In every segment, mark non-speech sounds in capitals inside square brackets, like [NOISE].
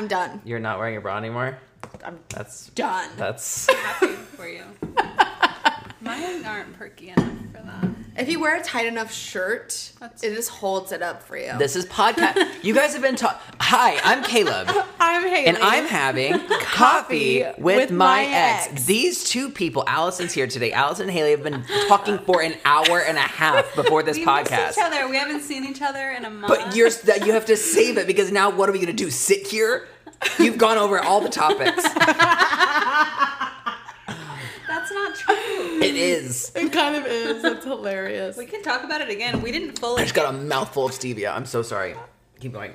I'm done. You're not wearing a bra anymore. I'm That's done. that's. Happy for you. [LAUGHS] Mine aren't perky enough for that. If you wear a tight enough shirt, That's- it just holds it up for you. This is podcast. You guys have been talking. Hi, I'm Caleb. [LAUGHS] I'm Haley. And I'm having [LAUGHS] coffee with, with my, my ex. ex. These two people, Allison's here today. Allison and Haley have been talking for an hour and a half before this we podcast. miss each other. We haven't seen each other in a month. But you're that you have to save it because now what are we gonna do? Sit here? You've gone over all the topics. [LAUGHS] That's not true. It is. It kind of is. It's hilarious. We can talk about it again. We didn't fully. I just got a mouthful of stevia. I'm so sorry. Keep going.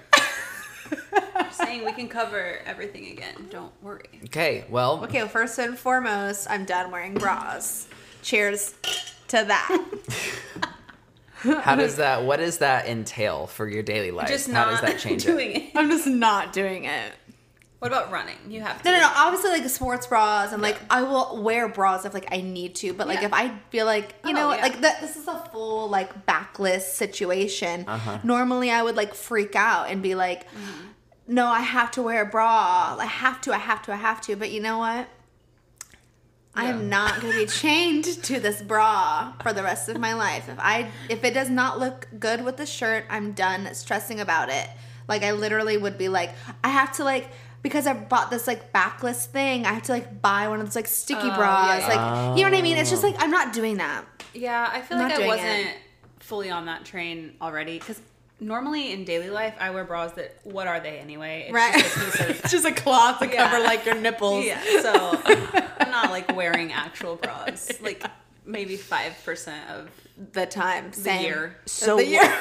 saying we can cover everything again. Don't worry. Okay, well, Okay, well, first and foremost, I'm done wearing bras. Cheers to that. how does that? What does that entail for your daily life? Just how not does that change doing it? it. I'm just not doing it. What about running? You have to. No, no, no. Obviously, like sports bras, and like I will wear bras if like I need to. But like Yeah. if I feel like you Oh, know, yeah. like that, this is a full like backless situation. Uh-huh. Normally, I would like freak out and be like, Mm-hmm. "No, I have to wear a bra. I have to. I have to. I have to." But you know what? I am not going to be [LAUGHS] chained to this bra for the rest of my life. If I if it does not look good with the shirt, I'm done stressing about it. Like I literally would be like, I have to like because I bought this like backless thing, I have to like buy one of those like sticky Oh, bras. yeah, Like you know what I mean? It's just like I'm not doing that. Yeah, I feel Not like I wasn't it. fully on that train already because normally in daily life I wear bras that what are they anyway? It's Right. Just a piece of, [LAUGHS] it's just a cloth to Yeah. cover like your nipples. yeah. So [LAUGHS] I'm not like wearing actual bras. Like maybe five percent of The time. the Same. year. So the year.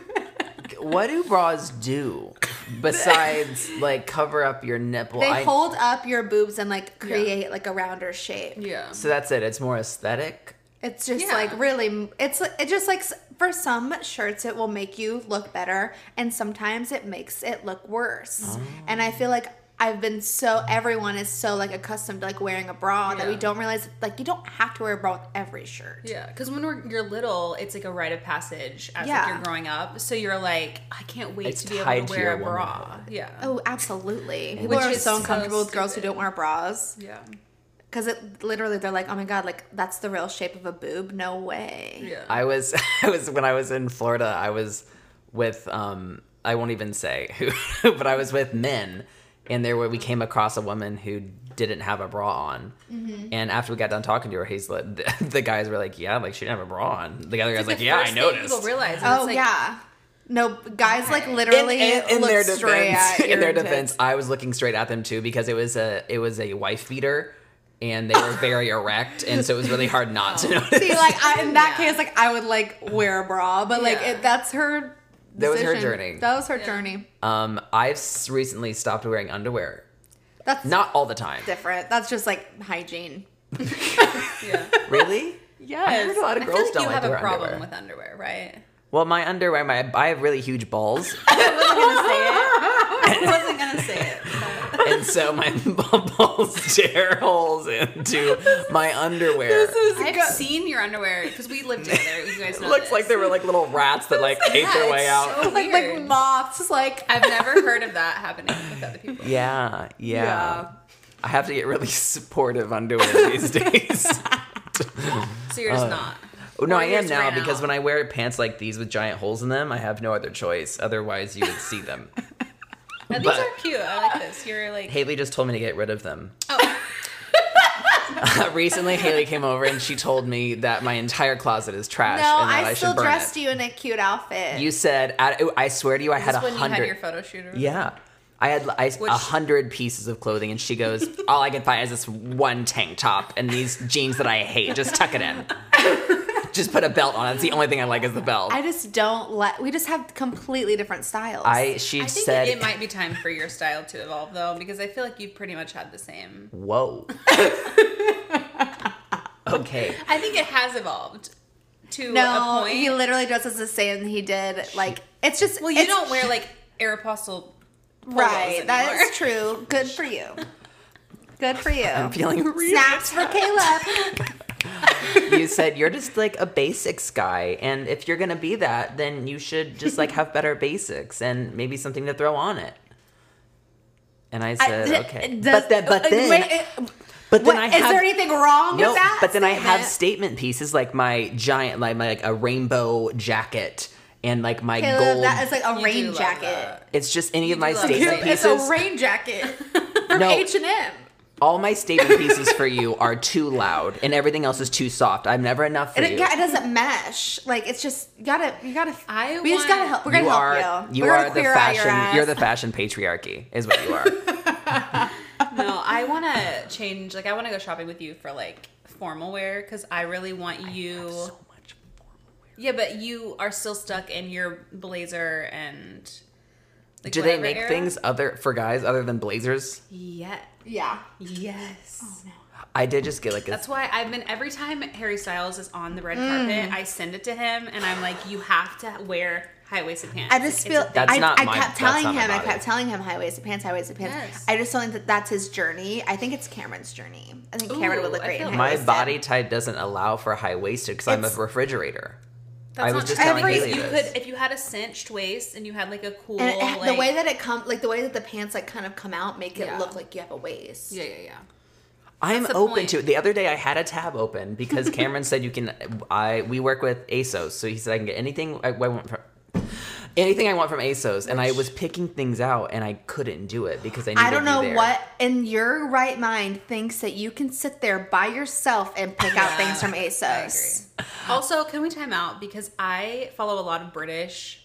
[LAUGHS] what do bras do [LAUGHS] besides like cover up your nipple? They I- hold up your boobs and like create like a rounder shape. Yeah. so that's it. It's more aesthetic. It's just Yeah. like really, it's it just like for some shirts it will make you look better, and sometimes it makes it look worse. Oh. And I feel like I've been so everyone is so like accustomed to like wearing a bra that we don't realize like you don't have to wear a bra with every shirt. Yeah, because when we're, you're little, it's like a rite of passage as Yeah. like you're growing up. So you're like, I can't wait It's to be able to to wear your a bra. womanhood. Yeah. Oh, absolutely. People Which are is so so uncomfortable with girls who don't wear bras Yeah. because it literally they're like, oh my god, like that's the real shape of a boob. No way. Yeah. I was [LAUGHS] I was when I was in Florida, I was with um I won't even say who [LAUGHS] but I was with men and there were we came across a woman who didn't have a bra on. Mm-hmm. And after we got done talking to her, he's like the, [LAUGHS] the guys were like, Yeah, like she didn't have a bra on. The other guy's like, the Yeah, I noticed. People realize. Oh like, yeah. No, guys like literally in, in, in look their straight defense, at [LAUGHS] in their tits. defense, I was looking straight at them too because it was a it was a wife beater, and they were very [LAUGHS] erect, and so it was really hard not to notice. See, like I, in that Yeah. case, like I would like wear a bra, but like Yeah. it, that's her. That was her journey. That was her Yeah. journey. um, I've recently stopped wearing underwear, That's not all the time. different. That's just like hygiene. [LAUGHS] Yeah. [LAUGHS] Really? Yes. I heard a lot I of feel girls like don't you like have a problem underwear. with underwear, right? Well, my underwear, my I have really huge balls, [LAUGHS] I wasn't gonna say it. but- and so my [LAUGHS] balls tear holes into my underwear. I've seen your underwear because we lived together. You guys It know. looks this. like there were like little rats that like [LAUGHS] ate Yeah, their way out. so like like moths. Like I've never heard of that happening with other people. Yeah, yeah, Yeah. I have to get really supportive underwear these [LAUGHS] days. So you're just uh, not. Oh, no, Or I am now because out. when I wear pants like these with giant holes in them, I have no other choice. Otherwise, you would see them. Now, these but- are cute. I like this. You're like. Haley just told me to get rid of them. Oh. [LAUGHS] Uh, recently, Haley came over and she told me that my entire closet is trash no, and that I, I still should burn dressed it. you in a cute outfit. You said, I, I swear to you, I had This a when you had your photo shoot. or- Yeah. I had I, Which- a hundred pieces of clothing, and she goes, "All I can find is this one tank top and these jeans that I hate. Just tuck it in. [LAUGHS] Just put a belt on it. It's the only thing I like is the belt." I just don't let. We just have completely different styles. I she I think said, it, it might be time for your style to evolve though, because I feel like you've pretty much had the same. "Whoa." [LAUGHS] okay. I think it has evolved to a no, point. he literally dresses the same he did. Like it's just well, you don't wear like Aeropostale. polos right. That anymore. is true. Good for you. Good for [LAUGHS] you. I'm feeling really. Snaps for Caleb. [LAUGHS] You said you're just like a basics guy, and if you're gonna be that, then you should just like have better basics and maybe something to throw on it. And I I- said, d- okay. does- but then, but then, wait, uh, but then what- I is there anything wrong no. with that? But then I have statement? statement pieces like my giant, like my like a rainbow jacket and like my Caleb, gold. that is like a You rain jacket. it's just any of my do love statement it. It's pieces. a rain jacket [LAUGHS] from H and M. All my statement pieces for you are too loud, and everything else is too soft. I'm never enough for And it, you. yeah, it doesn't mesh. Like it's just you gotta you gotta. I we just want- gotta help. We're gonna you help are you. you We're are gonna the queer eye your fashion. You're the fashion patriarchy, is what you are. [LAUGHS] No, I want to change. Like, I want to go shopping with you for like formal wear because I really want you. so much. Formal wear. Yeah, but you are still stuck in your blazer and. Like, Do they whatever make era. things other for guys other than blazers? Yeah. Yeah. Yes. I did just get like a That's why I've been every time Harry Styles is on the red Mm. carpet, I send it to him, and I'm like, you have to wear high waisted pants. I just It's feel a thing. That's I, not I my- kept that's telling not my him. I body. kept telling him high waisted pants, high waisted pants. Yes. I just don't think that that's his journey. I think it's Cameron's journey. I think Cameron would look I great in feel high my waisted. body type doesn't allow for high waisted because I'm a It's- refrigerator. That's I was not just true. telling Every- Haley you this. could if you had a cinched waist and you had like a cool And it, like, the way that it come, like the way that the pants like kind of come out, make it Yeah. look like you have a waist. yeah yeah yeah. I'm open point. to it. The other day I had a tab open because [LAUGHS] Cameron said you can. I we work with ASOS, so he said I can get anything I, I want from anything I want from ASOS, and I was picking things out and I couldn't do it because I needed I don't you know there. what in your right mind thinks that you can sit there by yourself and pick out things from [LAUGHS] I ASOS. agree. Also, can we time out because I follow a lot of British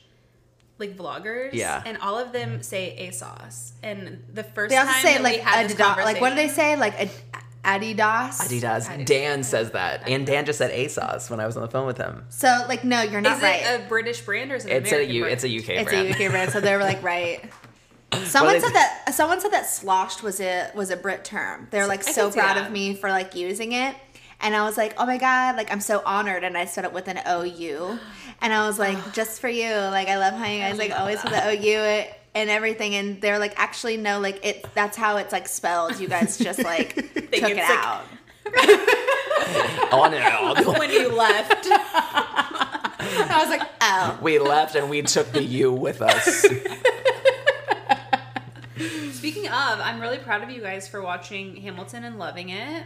like vloggers, Yeah. and all of them say ASOS. And the first They also time say that like we had this Adidas. Like what do they say? Like Ad- Adidas. Adidas. Adidas. Dan says that, and Dan just said ASOS when I was on the phone with him. So like no, you're not Is right. it a British brand or is it an It's a American U. brand? It's a UK it's brand. a UK brand, so they were like right. [LAUGHS] Someone said it? that. Someone said that sloshed was a was a Brit term. They're like I so proud that. of me for like using it, and I was like, oh my god, like I'm so honored, and I said it with an OU, and I was like, [SIGHS] just for you, like I love how you guys like always put the OU it and everything, and they're like, actually no, like it that's how it's like spelled. You guys just [LAUGHS] like took it it's, like, out. [LAUGHS] oh [LAUGHS] no! when you left. I was like, oh. we left and we took the U with us. Speaking of, I'm really proud of you guys for watching Hamilton and loving it.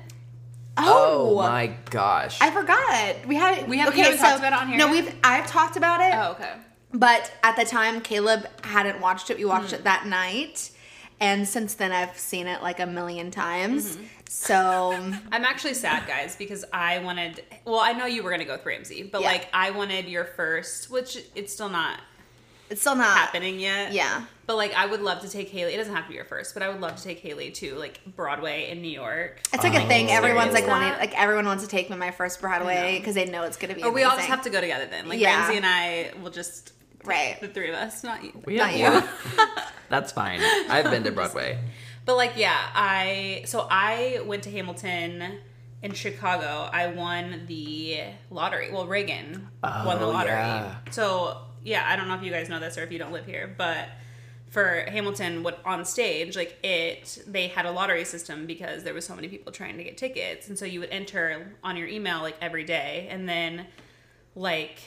Oh, oh my gosh! I forgot. We had We haven't- we haven't talked about it on here No, yet? we've I've talked about it. Oh, okay. But at the time, Caleb hadn't watched it. We watched Hmm. it that night. And since then, I've seen it like a million times. Mm-hmm. So, [LAUGHS] I'm actually sad, guys, because I wanted. Well, I know you were gonna go with Ramsey, but Yeah. like I wanted your first, which it's still not it's still not. happening yet. Yeah. But like I would love to take Haley. It doesn't have to be your first, but I would love to take Haley to like Broadway in New York. It's like a Oh. thing. Everyone's like wanting, that. like everyone wants to take me my first Broadway because they know it's gonna be. Or we all just have to go together then. Like Yeah. Ramsey and I will just Right. the three of us, not you. We Not have you. [LAUGHS] That's fine. I've been to Broadway. But like yeah, I so I went to Hamilton in Chicago. I won the lottery. Well, Reagan won the Oh, lottery. yeah. So yeah, I don't know if you guys know this or if you don't live here, but for Hamilton, what on stage, like it, they had a lottery system because there was so many people trying to get tickets, and so you would enter on your email like every day, and then like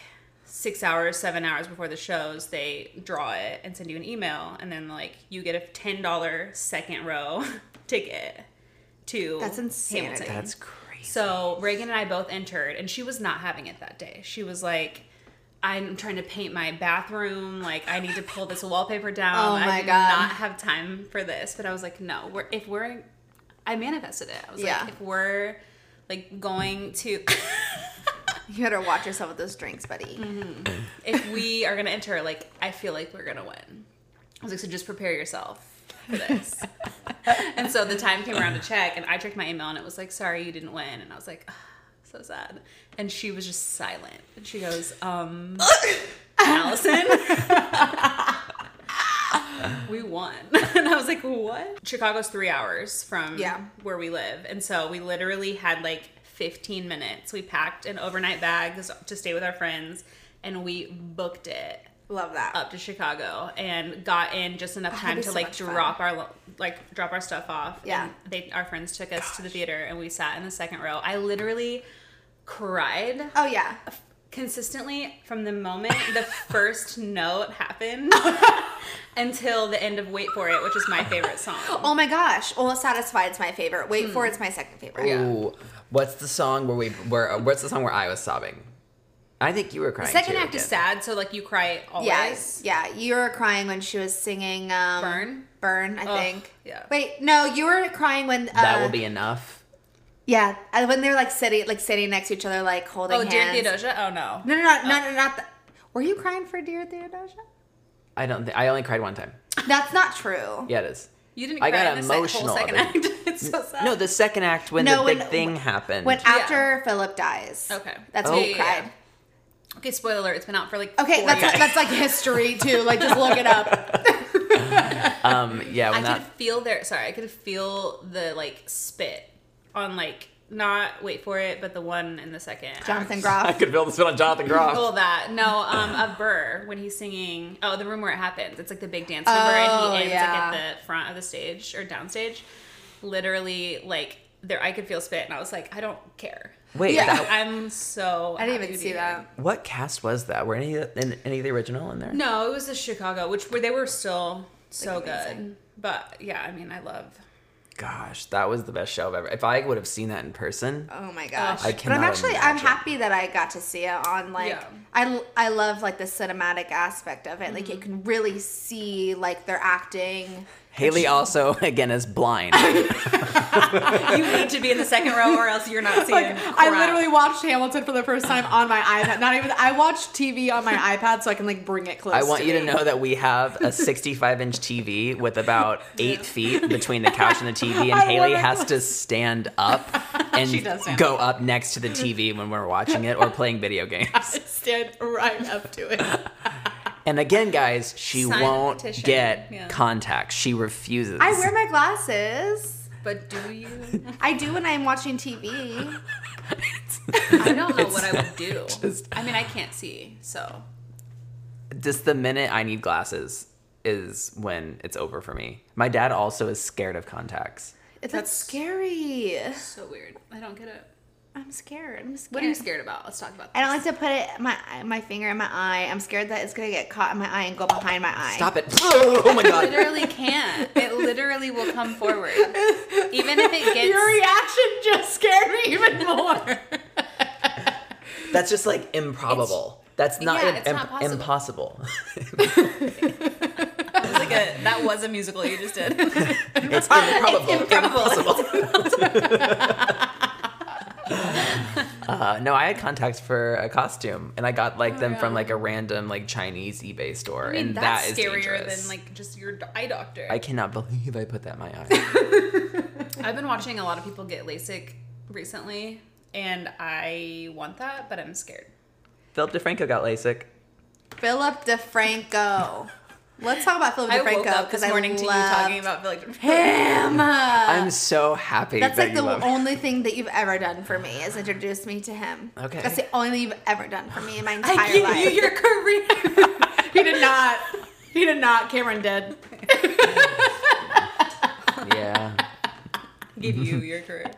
six hours, seven hours before the shows, they draw it and send you an email, and then like you get a ten dollar second row [LAUGHS] ticket to That's insane. Hamilton. That's crazy. So Reagan and I both entered, and she was not having it that day. She was like, "I'm trying to paint my bathroom. Like, I need to pull this wallpaper down. Oh my I do God. not have time for this." But I was like, "No, we're if we're." I manifested it. I was Yeah. like, if we're like going to, [LAUGHS] You better watch yourself with those drinks, buddy. Mm-hmm. if we are gonna enter, like, I feel like we're gonna win. I was like, so just prepare yourself for this. [LAUGHS] and so the time came around to check, and I checked my email, and it was like, sorry, you didn't win. And I was like, "Ah, so sad. And she was just silent. And she goes, um, [LAUGHS] Allison? we won. [LAUGHS] and I was like, what? Chicago's three hours from Yeah. where we live. And so we literally had like 15 minutes. We packed an overnight bag to stay with our friends, and we booked it Love that. up to Chicago and got in just enough oh, time be to so like much fun. drop our like drop our stuff off. Yeah. And they our friends took us to the theater and we sat in the second row. I literally cried oh yeah. consistently from the moment [LAUGHS] the first note happened. [LAUGHS] until the end of Wait For It, which is my favorite song. Oh my gosh. Well, Satisfied's my favorite. Wait for hmm. it's my second favorite. Ooh, what's the song where we where what's the song where I was sobbing? I think you were crying. Second too, act is sad, so like you cry always. Yes. Yeah. You were crying when she was singing um, Burn? Burn, I Ugh, think. yeah. Wait, no, you were crying when uh, That will be enough. Yeah, uh, when they're like sitting like sitting next to each other like holding hands. Oh, Dear. Theodosia? Oh no. No, no, no, no, no, not that. Were you crying for Dear Theodosia? I don't think I only cried one time. That's not true. Yeah, it is. You didn't. I cry got in the sec- [LAUGHS] whole emotional second of act. it's so sad. No, the second act when No, the big when- thing happened. When after Philip dies. Okay. That's Oh. when you Yeah, yeah, cried. Okay, spoiler alert, it's been out for like Okay, four that's years. that's like history too. Like just look it up. [LAUGHS] um, yeah, I when could feel their sorry, I could feel the like spit on like not wait for it, but the one in the second. act. Jonathan Groff. I could feel the spit on Jonathan Groff. Well, that no, um, of Burr when he's singing. Oh, the room where it happens. It's like the big dance number, Oh, and he ends yeah. like at the front of the stage or downstage. Literally, like there, I could feel spit, and I was like, I don't care. Wait, Yeah. that, I'm so. I didn't even see that. what cast was that? Were any in, any of the original in there? No, it was the Chicago, which where they were still so Like, good. But yeah, I mean, I love. Gosh, that was the best show I've ever. If I would have seen that in person, Oh my gosh! I can't. but I'm cannot actually I'm imagine. happy that I got to see it on like Yeah. I I love like the cinematic aspect of it. Like Mm-hmm. you can really see like their acting. Haley also [LAUGHS] again is blind. [LAUGHS] You need to be in the second row, or else you're not seeing. I literally watched Hamilton for the first time on my iPad. Not even I watched TV on my iPad so I can like bring it close. I want to you to know that we have a 65 inch TV with about [LAUGHS] eight feet between the couch and the TV, and I Haley wanna- has to stand up and stand go up next to the TV when we're watching it or playing video games. I stand right up to it. And again, guys, she Sign won't petition. get Yeah. contacts. She refuses. I wear my glasses. But do you? [LAUGHS] I do when I'm watching TV. I don't know what I would do. just- I mean, I can't see, so just the minute I need glasses is when it's over for me. My dad also is scared of contacts. It's That's- scary. so weird. I don't get it. I'm scared. I'm scared. What are you scared about? Let's talk about. I don't like to put it my my finger in my eye. I'm scared that it's gonna get caught in my eye and go behind my eye. Stop it! [LAUGHS] Oh my god! It literally can't. It literally will come forward. Even if it gets Your reaction just scared me even more. [LAUGHS] That's just like improbable. That's not, yeah, im- it's not possible. impossible. [LAUGHS] was like a that was a musical you just did. it's improbable. improbable. [LAUGHS] Uh, no, I had contacts for a costume, and I got like them from like a random like Chinese eBay store, I mean, and that's that is scarier dangerous. than like just your eye doctor. I cannot [LAUGHS] believe I put that in my eye. [LAUGHS] I've been watching a lot of people get LASIK recently, and I want that, but I'm scared. Philip DeFranco got LASIK. Philip DeFranco. Let's talk about Philip DeFranco. I woke DeFranco up this morning to you talking about like him. I'm so happy That's that like you the love. only thing that you've ever done for me is introduce me to him. Okay. That's the only thing you've ever done for me in my entire I give life. you your [LAUGHS] career. [LAUGHS] he did not. He did not. Cameron did. [LAUGHS] yeah. give you your career.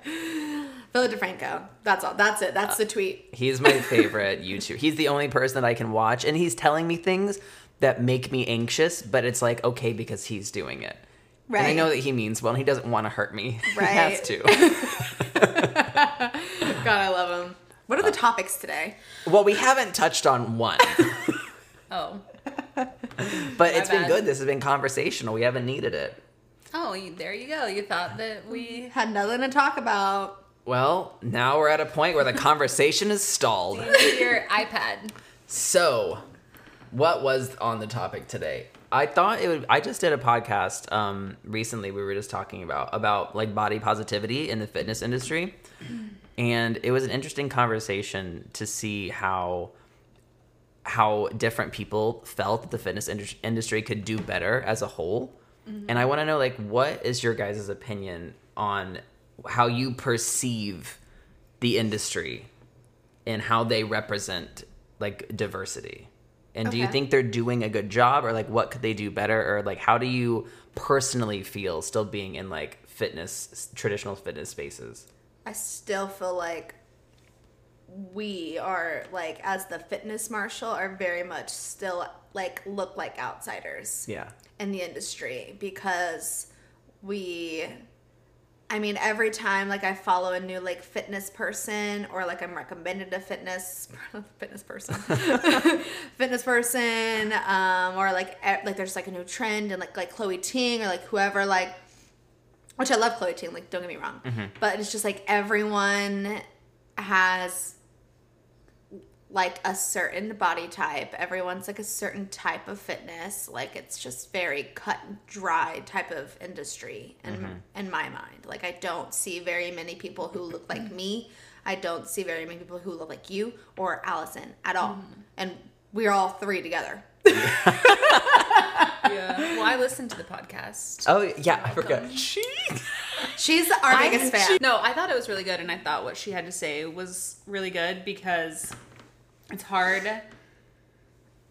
Philip DeFranco. That's all. That's it. That's the tweet. He's my favorite YouTuber. He's the only person that I can watch, and he's telling me things that make me anxious, but it's like okay because he's doing it. And I know that he means well, and he doesn't want to hurt me. [LAUGHS] Right. he has to. [LAUGHS] [LAUGHS] God, I love him. What are the topics today? well, we haven't touched on one, Oh. but it's been good. This has been conversational. We haven't needed it. Oh, you, there you go. You thought that we Had nothing to talk about. Well, now we're at a point where the conversation is stalled. your iPad. So, what was on the topic today? I thought it would. I just did a podcast um, recently. We were just talking about about like body positivity in the fitness industry, and it was an interesting conversation to see how how different people felt that the fitness indus- industry could do better as a whole. And I want to know like what is your guys' opinion on how you perceive the industry and how they represent like diversity. And do you think they're doing a good job or like what could they do better or like how do you personally feel still being in like fitness traditional fitness spaces? I still feel like we are like as the Fitness Marshall are very much still like look like outsiders Yeah. in the industry because we I mean every time like I follow a new like fitness person or like I'm recommended a fitness [LAUGHS] fitness person. [LAUGHS] Fitness person um or like e- like there's like a new trend and like like Chloe Ting or like whoever like which I love Chloe Ting like don't get me wrong. But it's just like everyone has like a certain body type. Everyone's like a certain type of fitness. Like it's just very cut and dry type of industry in mm-hmm. in my mind. Like I don't see very many people who look like me. I don't see very many people who look like you or Allison at all. Mm-hmm. And we're all three together. [LAUGHS] Yeah. Well, I listened to the podcast. Oh yeah, I forgot. She. [LAUGHS] She's our biggest fan. No, I thought it was really good, and I thought what she had to say was really good because it's hard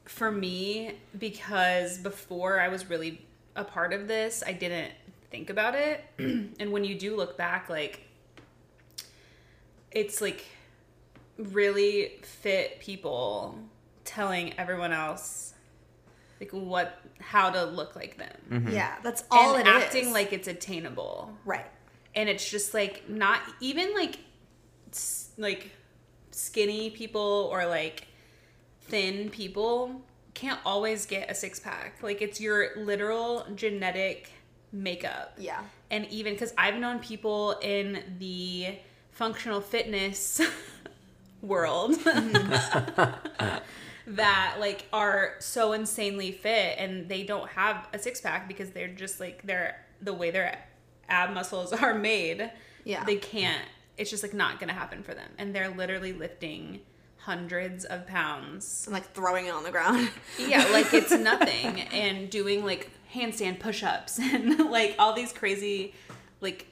for me because before I was really a part of this, I didn't think about it. [CLEARS THROAT] and when you do look back, like, it's like really fit people telling everyone else like what how to look like them mm-hmm. Yeah, that's all and it is. acting like it's attainable right. and it's just like not even like like skinny people or like thin people can't always get a six pack like it's your literal genetic makeup Yeah. and even because i've known people in the functional fitness [LAUGHS] world [LAUGHS] that like are so insanely fit and they don't have a six pack because they're just like they're the way their ab muscles are made Yeah. they can't it's just like not gonna happen for them. And they're literally lifting hundreds of pounds. And like throwing it on the ground. [LAUGHS] yeah like it's [LAUGHS] nothing. And doing like handstand push-ups [LAUGHS] and like all these crazy like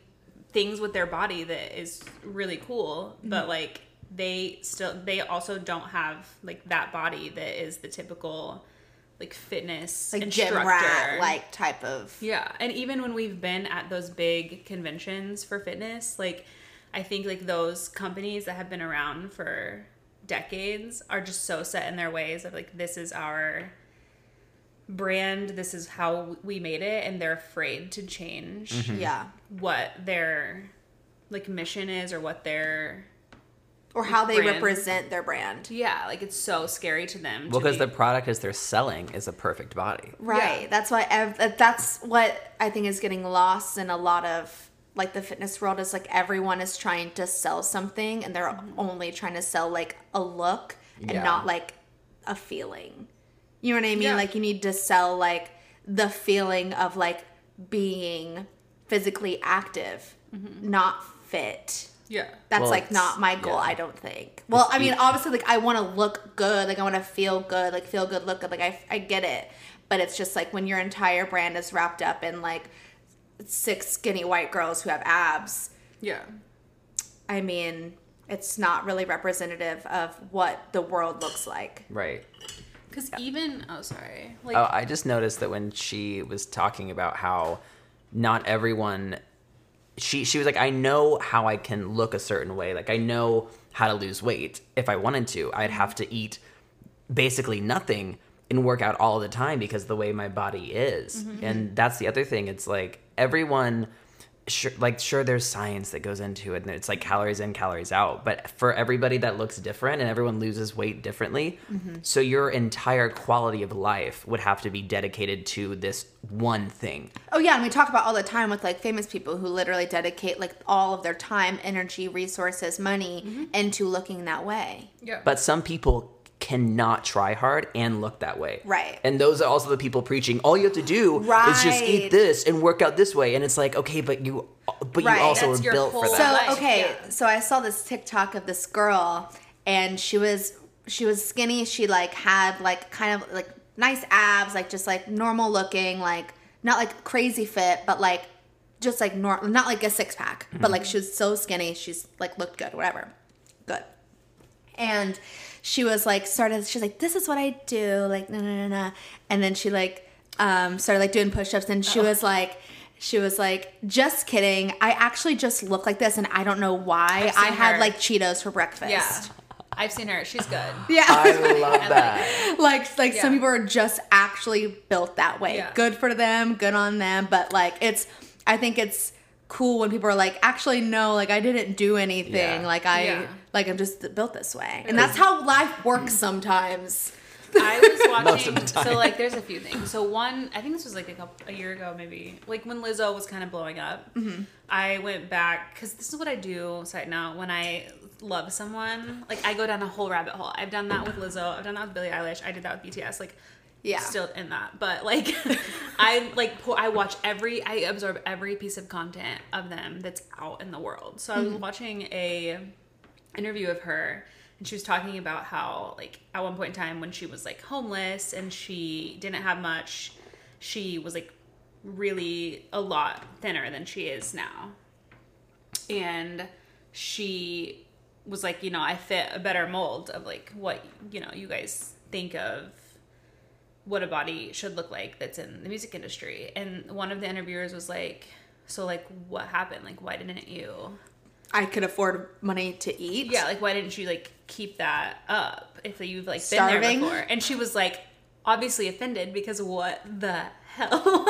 things with their body that is really cool. But Mm-hmm. like they still they also don't have like that body that is the typical like fitness like gym rat like type of yeah, and even when we've been at those big conventions for fitness, like I think like those companies that have been around for decades are just so set in their ways of like this is our brand, this is how we made it and they're afraid to change mm-hmm. yeah. what their like mission is or what their Or how they Brand. represent their brand. yeah, like it's so scary to them. Well, because be- the product is they're selling is a perfect body. Right. Yeah. That's why ev- that's what I think is getting lost in a lot of like the fitness world is like everyone is trying to sell something and they're only trying to sell like a look and Yeah. not like a feeling. You know what I mean? Yeah. Like you need to sell like the feeling of like being physically active, not fit. yeah. That's Well, like not my goal, yeah. I don't think. Well, I mean, each- obviously, like I want to look good, like I want to feel good, like feel good, look good, like I, I get it. But it's just like when your entire brand is wrapped up in like six skinny white girls who have abs. Yeah. I mean, it's not really representative of what the world looks like. Right. Cuz even oh sorry. Like Oh, I just noticed that when she was talking about how not everyone she she was like I know how I can look a certain way. Like I know how to lose weight. If I wanted to, I'd have to eat basically nothing and work out all the time because the way my body is. Mm-hmm. And that's the other thing. It's like everyone sure like sure there's science that goes into it and it's like calories in calories out but for everybody that looks different and everyone loses weight differently mm-hmm. so your entire quality of life would have to be dedicated to this one thing Oh yeah, and we talk about all the time with like famous people who literally dedicate like all of their time, energy, resources, money mm-hmm. into looking that way. yeah. but some people cannot try hard and look that way Right. and those are also the people preaching all you have to do is just eat this and work out this way and it's like okay but you but Right. you also That's were your built for that So okay, yeah. so I saw this TikTok of this girl, and she was she was skinny. She like had like kind of like nice abs, like just like normal looking, like not like crazy fit, but like just like normal, not like a six pack, but mm-hmm. like she was so skinny. She's like looked good, whatever, good. And she was like started. She's like, this is what I do, like no no no no, and then she like um started like doing push ups, and she was like. She was like, just kidding. I actually just look like this, and I don't know why. I've seen I had her. like Cheetos for breakfast. Yeah. I've seen her. She's good. [LAUGHS] Yeah. I love [LAUGHS] that. like like some people are just actually built that way. Yeah. Good for them, good on them, but like it's I think it's cool when people are like actually no, like I didn't do anything. Yeah. Like I Yeah. like I'm just built this way. And that's how life works sometimes. [LAUGHS] I was [LAUGHS] watching. So like, there's a few things. So one, I think this was like a couple a year ago, maybe like when Lizzo was kind of blowing up. Mm-hmm. I went back because this is what I do. Side note: when I love someone, like I go down a whole rabbit hole. I've done that with Lizzo. I've done that with Billie Eilish. I did that with BTS. Like. Yeah. Still in that, but like, [LAUGHS] I like pour, I watch every, I absorb every piece of content of them that's out in the world. So I Mm-hmm. was watching a interview of her and she was talking about how like at one point in time when she was like homeless and she didn't have much she was like really a lot thinner than she is now and she was like you know i fit a better mold of like what you know you guys think of what a body should look like that's in the music industry and one of the interviewers was like so like what happened like why didn't you I could afford money to eat. yeah, like why didn't you like keep that up if you've like been Starving? there before? And she was like obviously offended because what the [LAUGHS] hell?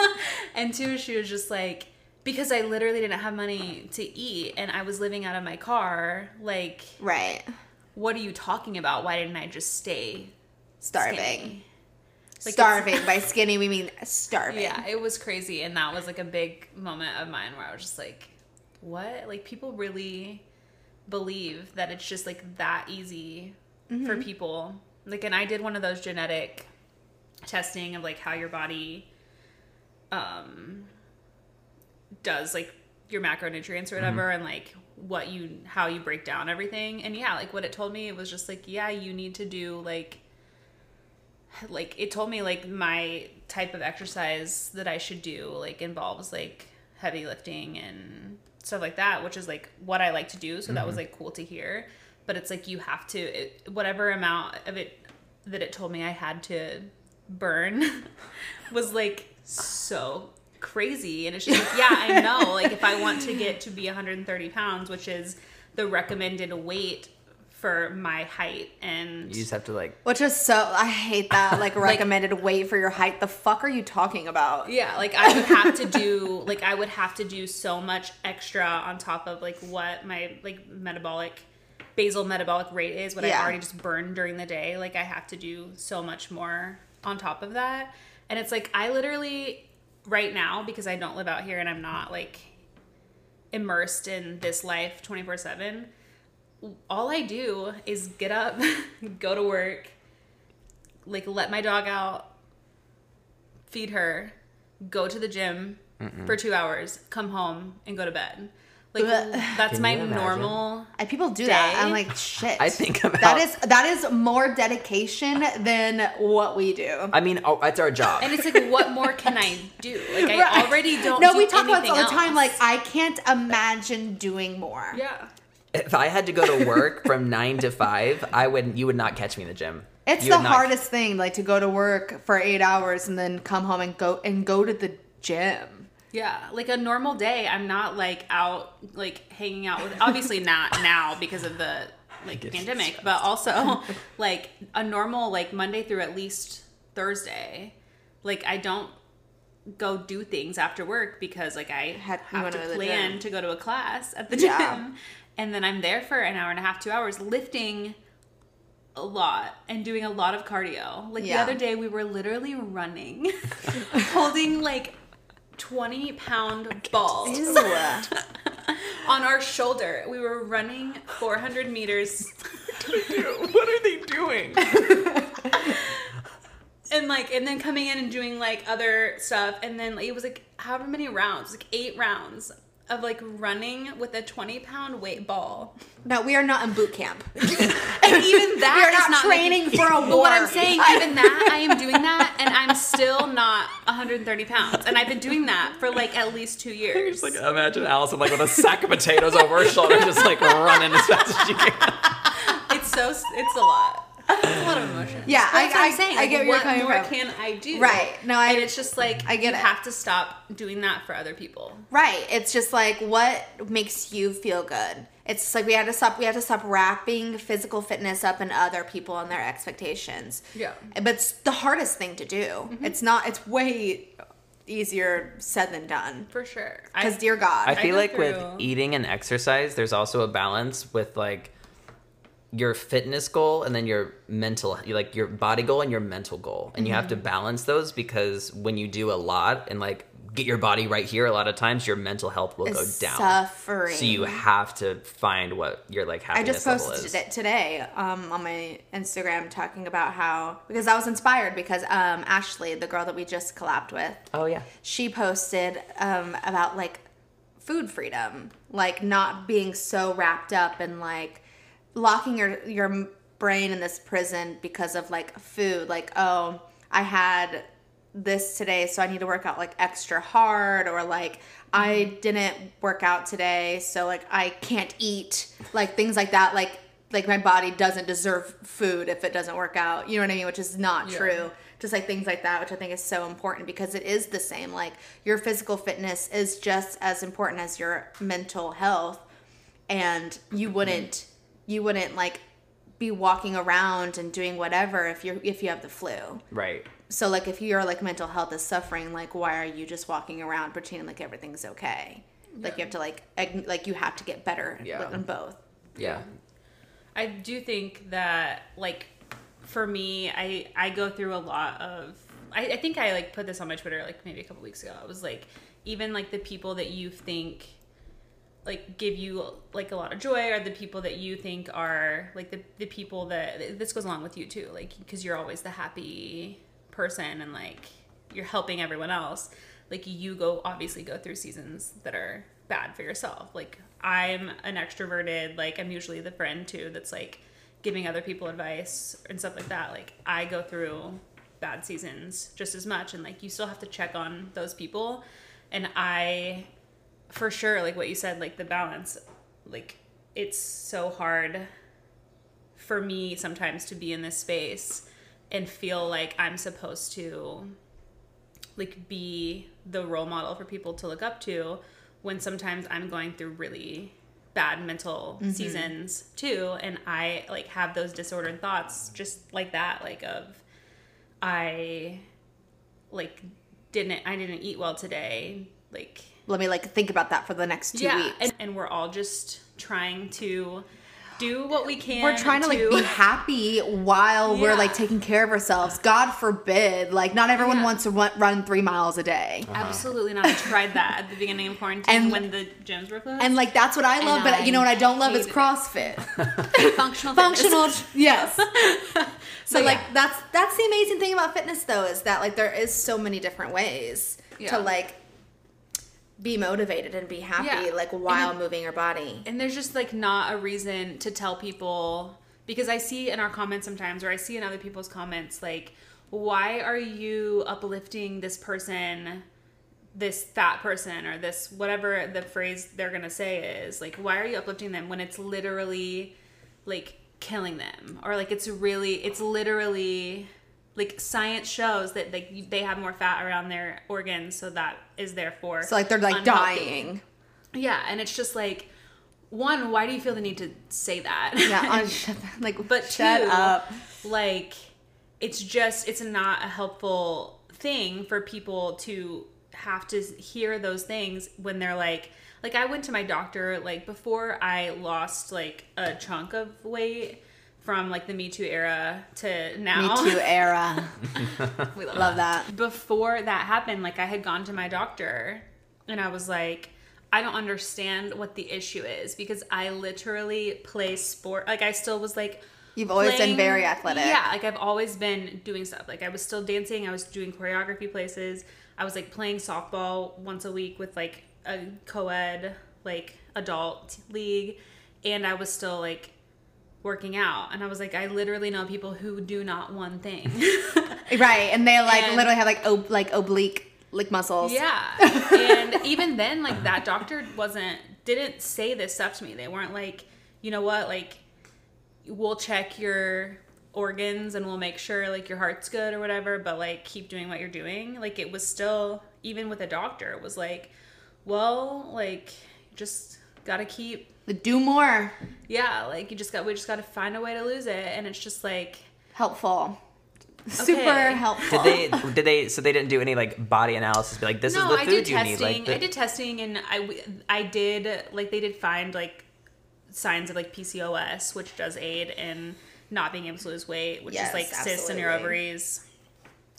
and two, she was just like because I literally didn't have money to eat and I was living out of my car. Like, Right. what are you talking about? Why didn't I just stay Starving. skinny? Like, starving. By [LAUGHS] skinny we mean starving. Yeah, it was crazy, and that was like a big moment of mine where I was just like, "What? Like people really believe that it's just like that easy for people." Like, and I did one of those genetic testing of like how your body um does like your macronutrients or whatever and like what you how you break down everything and yeah like what it told me it was just like yeah you need to do like like it told me like my type of exercise that I should do like involves like heavy lifting and stuff like that, which is like what I like to do. So that was mm-hmm. like cool to hear. But it's like you have to it, whatever amount of it that it told me I had to burn [LAUGHS] was like so crazy. And it's just like, yeah, I know. Like if I want to get to be 130 pounds, which is the recommended weight for my height and You just have to like Which is so I hate that like [LAUGHS] [LAUGHS] recommended weight for your height. The fuck are you talking about? Yeah, like I would have to do [LAUGHS] like I would have to do so much extra on top of like what my like metabolic basal metabolic rate is, what Yeah. I already just burned during the day. Like I have to do so much more on top of that. And it's like I literally right now because I don't live out here and I'm not like immersed in this life 24/7 all I do is get up, [LAUGHS] go to work, like let my dog out, feed her, go to the gym for two hours, come home, and go to bed. Like Ugh. that's Can my normal. And people do that. I'm like, shit. I think about- that is that is more dedication than what we do. I mean, oh, that's our job. And it's like, what more can I do? Like I Right. already don't. No, do we talk about this all the time. else. Like, I can't imagine doing more. yeah. If I had to go to work from nine to five, I would. You would not catch me in the gym. It's You the would not- hardest thing, like to go to work for eight hours and then come home and go and go to the gym. Yeah, like a normal day, I'm not like out like hanging out with. Obviously not now because of the like get pandemic, but also [LAUGHS] like a normal like Monday through at least Thursday. Like I don't go do things after work because like I Had- you have wanna to go to the plan gym. to go to a class at the gym, Yeah. And then I'm there for an hour and a half, two hours lifting a lot and doing a lot of cardio. Like Yeah. the other day, we were literally running, [LAUGHS] holding like 20 pound balls [LAUGHS] on our shoulder. We were running 400 meters [LAUGHS] what are they doing? and like, and then coming in and doing like other stuff. And then like, it was like however many rounds, like eight rounds of like running with a 20 pound weight ball. no, we are not in boot camp. [LAUGHS] And even that we are is not, training making- for a war. But what I'm saying, [LAUGHS] even that, I am doing that, and I'm still not 130 pounds, and I've been doing that for like at least two [LAUGHS] years. Just like imagine Allison like with a sack of potatoes over her shoulder, just like running as fast as she can. It's so it's a lot. It's a lot of emotion. Yeah, I- what I'm I- saying. I Like, get where you're what coming more from. can I do? Right. No, I- and it's just like I get you it. have to stop doing that for other people. Right. It's just like what makes you feel good. It's like we had to stop. We had to stop wrapping physical fitness up in other people and their expectations. Yeah. but it's the hardest thing to do. Mm-hmm. It's not. It's way easier said than done. For sure. Because dear God, I feel go like with eating and exercise, there's also a balance with like your fitness goal and then your mental, like your body goal and your mental goal, and you have to Mm-hmm. balance those because when you do a lot and like get your body right here, a lot of times your mental health will go down. suffering. So you have to find what your like I happiness just level posted is. it today um, on my Instagram talking about how because I was inspired because um, Ashley, the girl that we just collabed with, Oh yeah. she posted um, about like food freedom, like not being so wrapped up and like locking your your brain in this prison because of like food. Like, oh, I had this today, so I need to work out like extra hard, or like I mm-hmm. didn't work out today, so like I can't eat, like things like that. Like, like my body doesn't deserve food if it doesn't work out. You know what I mean? Which is not Yeah. true just like things like that which i think is so important because it is the same like your physical fitness is just as important as your mental health and you mm-hmm. wouldn't you wouldn't like be walking around and doing whatever if you're if you have the flu Right. so like if your like mental health is suffering like why are you just walking around pretending like everything's okay like you have to like ag- like you have to get better Yeah. on both Yeah. I do think that like for me, I I go through a lot of I, I think I like put this on my Twitter like maybe a couple weeks ago. I was like even like the people that you think like give you like a lot of joy are the people that you think are like the, the people that this goes along with you too like because you're always the happy person and like you're helping everyone else like you go obviously go through seasons that are bad for yourself. Like i'm an extroverted like i'm usually the friend too that's like giving other people advice and stuff like that. Like i go through bad seasons just as much and like you still have to check on those people. And i for sure like what you said like the balance like it's so hard for me sometimes to be in this space and feel like i'm supposed to like be the role model for people to look up to when sometimes i'm going through really bad mental mm-hmm. seasons too. And i like have those disordered thoughts just like that like of i like didn't i didn't eat well today like let me like think about that for the next two yeah weeks and, and we're all just trying to do what we can we're trying to like be happy while we're like taking care of ourselves. God forbid, like not everyone Yeah. wants to run, run three miles a day. Uh-huh. absolutely not i tried that at the beginning of quarantine And- when the gyms were closed And like that's what I love, but I you know what I don't love is. CrossFit. functional fitness. Functional, yes. [LAUGHS] So But like yeah. that's that's the amazing thing about fitness though is that like there is so many different ways Yeah. to like be motivated and be happy Yeah. like while moving your body. and there's just like not a reason to tell people because I see in our comments sometimes or I see in other people's comments like why are you uplifting this person this fat person or this whatever the phrase they're going to say is like why are you uplifting them when it's literally like killing them or like it's really it's literally like science shows that like they have more fat around their organs so that is therefore So like they're like unhealthy. dying. Yeah, and it's just like one, why do you feel the need to say that? Yeah, [LAUGHS] [LAUGHS] shut, like but shut two, up. like it's just it's not a helpful thing for people to have to hear those things when they're like like I went to my doctor like before I lost like a chunk of weight from like the Me Too era to now. Me too [LAUGHS] era. [LAUGHS] we Love that. before that happened, like I had gone to my doctor and I was like, I don't understand what the issue is because I literally play sport. Like I still was like, You've always been very athletic. Yeah, like I've always been doing stuff. Like I was still dancing, I was doing choreography places. I was like playing softball once a week with like a co-ed like adult league and I was still like working out and I was like I literally know people who do not one thing. [LAUGHS] Right, and they like And- literally have like ob- like oblique like muscles. Yeah. and [LAUGHS] even then, like that doctor wasn't didn't say this stuff to me. They weren't like, you know what, like we'll check your organs and we'll make sure like your heart's good or whatever, but like keep doing what you're doing. Like it was still even with a doctor, it was like, well, like just gotta keep Do more. yeah, like you just got we just gotta find a way to lose it and it's just like Helpful. Super helpful. Did they? Did they? So they didn't do any like body analysis? Be like, this no, is the I food did you testing. need. Like, the, I did testing, and I I did like they did find like signs of like PCOS, which does aid in not being able to lose weight, which Yes, is like cysts in your ovaries,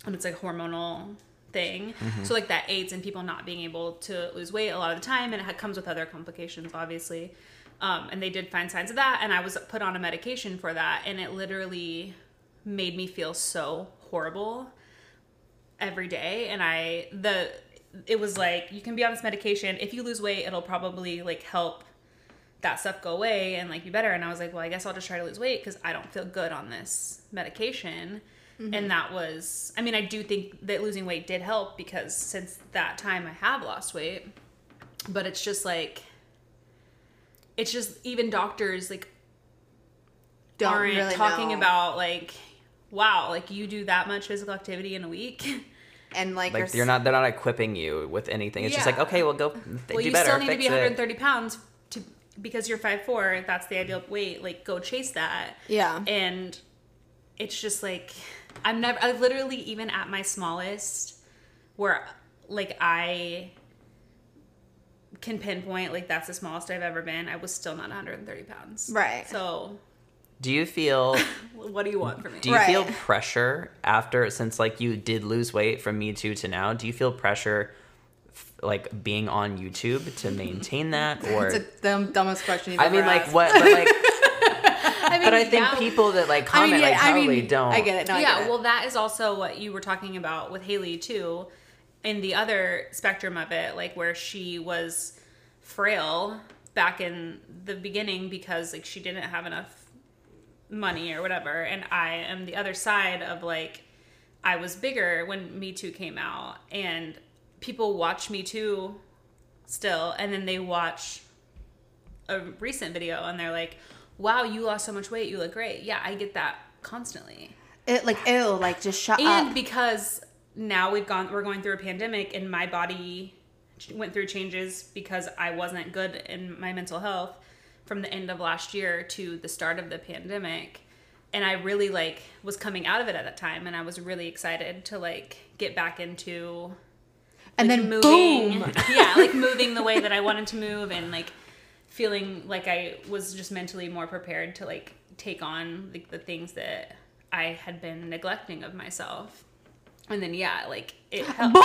and it's like hormonal thing. Mm-hmm. So like that aids in people not being able to lose weight a lot of the time, and it comes with other complications, obviously. Um, and they did find signs of that, and I was put on a medication for that, and it literally made me feel so horrible every day and i the it was like you can be on this medication if you lose weight it'll probably like help that stuff go away and like be better and i was like well i guess i'll just try to lose weight because i don't feel good on this medication Mm-hmm. and that was i mean i do think that losing weight did help because since that time i have lost weight but it's just like it's just even doctors like Don't aren't really talking know. about like wow like you do that much physical activity in a week and like, like you're, you're not. They're not equipping you with anything. It's just like, okay, well, go well do you better. still need to fix be it. 130 pounds to because you're five four. that's the ideal weight like go chase that Yeah. and it's just like i'm never i literally even at my smallest where like i can pinpoint like that's the smallest i've ever been i was still not 130 pounds Right. so Do you feel? [LAUGHS] what do you want from me Do you Right. feel pressure after since like you did lose weight from Me Too to now? Do you feel pressure like being on YouTube to maintain that [LAUGHS] or? it's the dumb, dumbest question you've I ever mean, like asked. what? But like, I [LAUGHS] mean, but I think yeah, people that like I comment mean, yeah, like I probably mean, don't. I get it. No, I yeah, get it. well, that is also what you were talking about with Haley too, in the other spectrum of it, like where she was frail back in the beginning because like she didn't have enough money or whatever, and I am the other side of like I was bigger when Me Too came out, and people watch Me Too still, and then they watch a recent video and they're like, "Wow, you lost so much weight. You look great." Yeah, I get that constantly it, like ew, like just shut and up. because now we've gone we're going through a pandemic and my body went through changes because I wasn't good in my mental health from the end of last year to the start of the pandemic and I really like was coming out of it at that time and I was really excited to like get back into and like, then moving boom. [LAUGHS] yeah like moving the way that I wanted to move and like feeling like I was just mentally more prepared to like take on like the things that I had been neglecting of myself and then yeah like it [LAUGHS] helped Boom.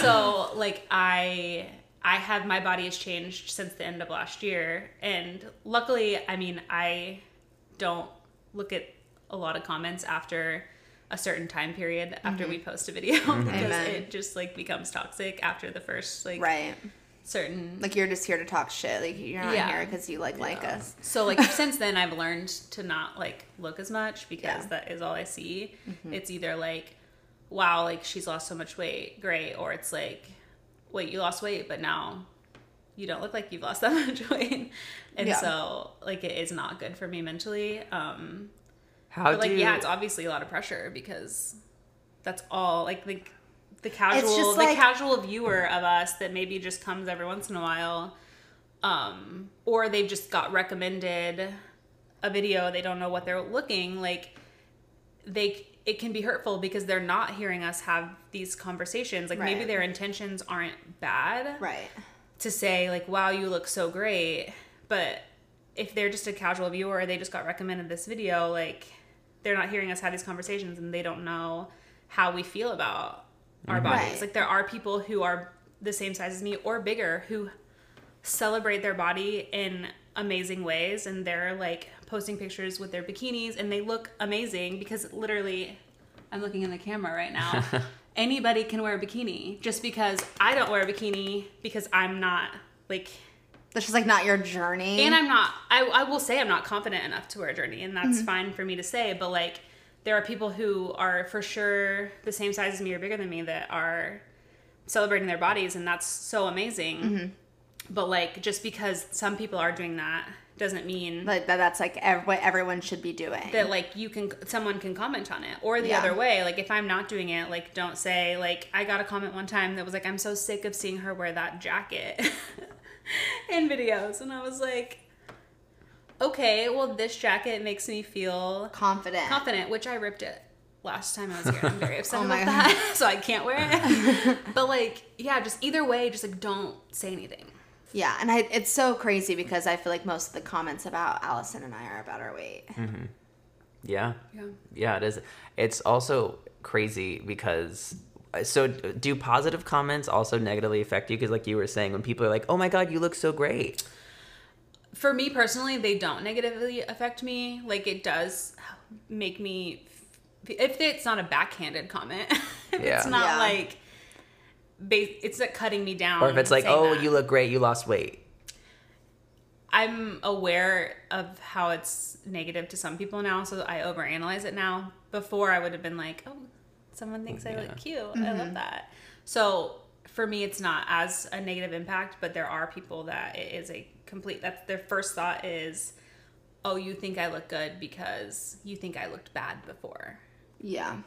so like i i have my body has changed since the end of last year and luckily i mean i don't look at a lot of comments after a certain time period after we post a video because Mm-hmm. Amen. it just like becomes toxic after the first like right. Certain Like you're just here to talk shit. Like you're not Yeah. here because you like like us. So like [LAUGHS] since then I've learned to not like look as much because Yeah. Mm-hmm. that is all I see. It's either like wow, like she's lost so much weight, great, or it's like wait, you lost weight but now you don't look like you've lost [LAUGHS] that much weight. And Yeah. so like it is not good for me mentally. Um How but like do yeah, it's obviously a lot of pressure because that's all like the the casual the like- casual viewer of us that maybe just comes every once in a while um or they've just got recommended a video they don't know what they're looking like they it can be hurtful because they're not hearing us have these conversations like maybe their intentions aren't bad Right. to say like wow you look so great but if they're just a casual viewer they just got recommended this video like they're not hearing us have these conversations and they don't know how we feel about our bodies Right. like there are people who are the same size as me or bigger who celebrate their body in amazing ways and they're like posting pictures with their bikinis and they look amazing because literally I'm looking in the camera right now. [LAUGHS] Anybody can wear a bikini just because I don't wear a bikini because I'm not like That's just like not your journey. and I'm not I, I will say I'm not confident enough to wear a journey and that's Mm-hmm. fine for me to say but like there are people who are for sure the same size as me or bigger than me that are celebrating their bodies and that's so amazing Mm-hmm. but like just because some people are doing that doesn't mean Like that, that's like ev- what everyone should be doing. that like you can someone can comment on it or the Yeah. other way like if i'm not doing it like don't say like i got a comment one time that was like i'm so sick of seeing her wear that jacket [LAUGHS] in videos and i was like okay well this jacket makes me feel confident. confident which i ripped it last time i was here i'm very [LAUGHS] upset Oh about that [LAUGHS] so i can't wear it [LAUGHS] but like yeah just either way just like don't say anything Yeah, and I, it's so crazy because I feel like most of the comments about Allison and I are about our weight. Mm-hmm. Yeah. yeah Yeah, it is. It's also crazy because uh, so do positive comments also negatively affect you because like you were saying when people are like, "Oh my god, you look so great." For me personally they don't negatively affect me like it does make me if it's not a backhanded comment [LAUGHS] Yeah. it's not Yeah. like it's like cutting me down Or if it's like, "Oh, that. you look great, you lost weight." i'm aware of how it's negative to some people now so i overanalyze it now before i would have been like oh someone thinks i look cute i love mm-hmm. that so for me it's not as a negative impact but there are people that it is a complete that's their first thought is oh you think i look good because you think i looked bad before Yeah.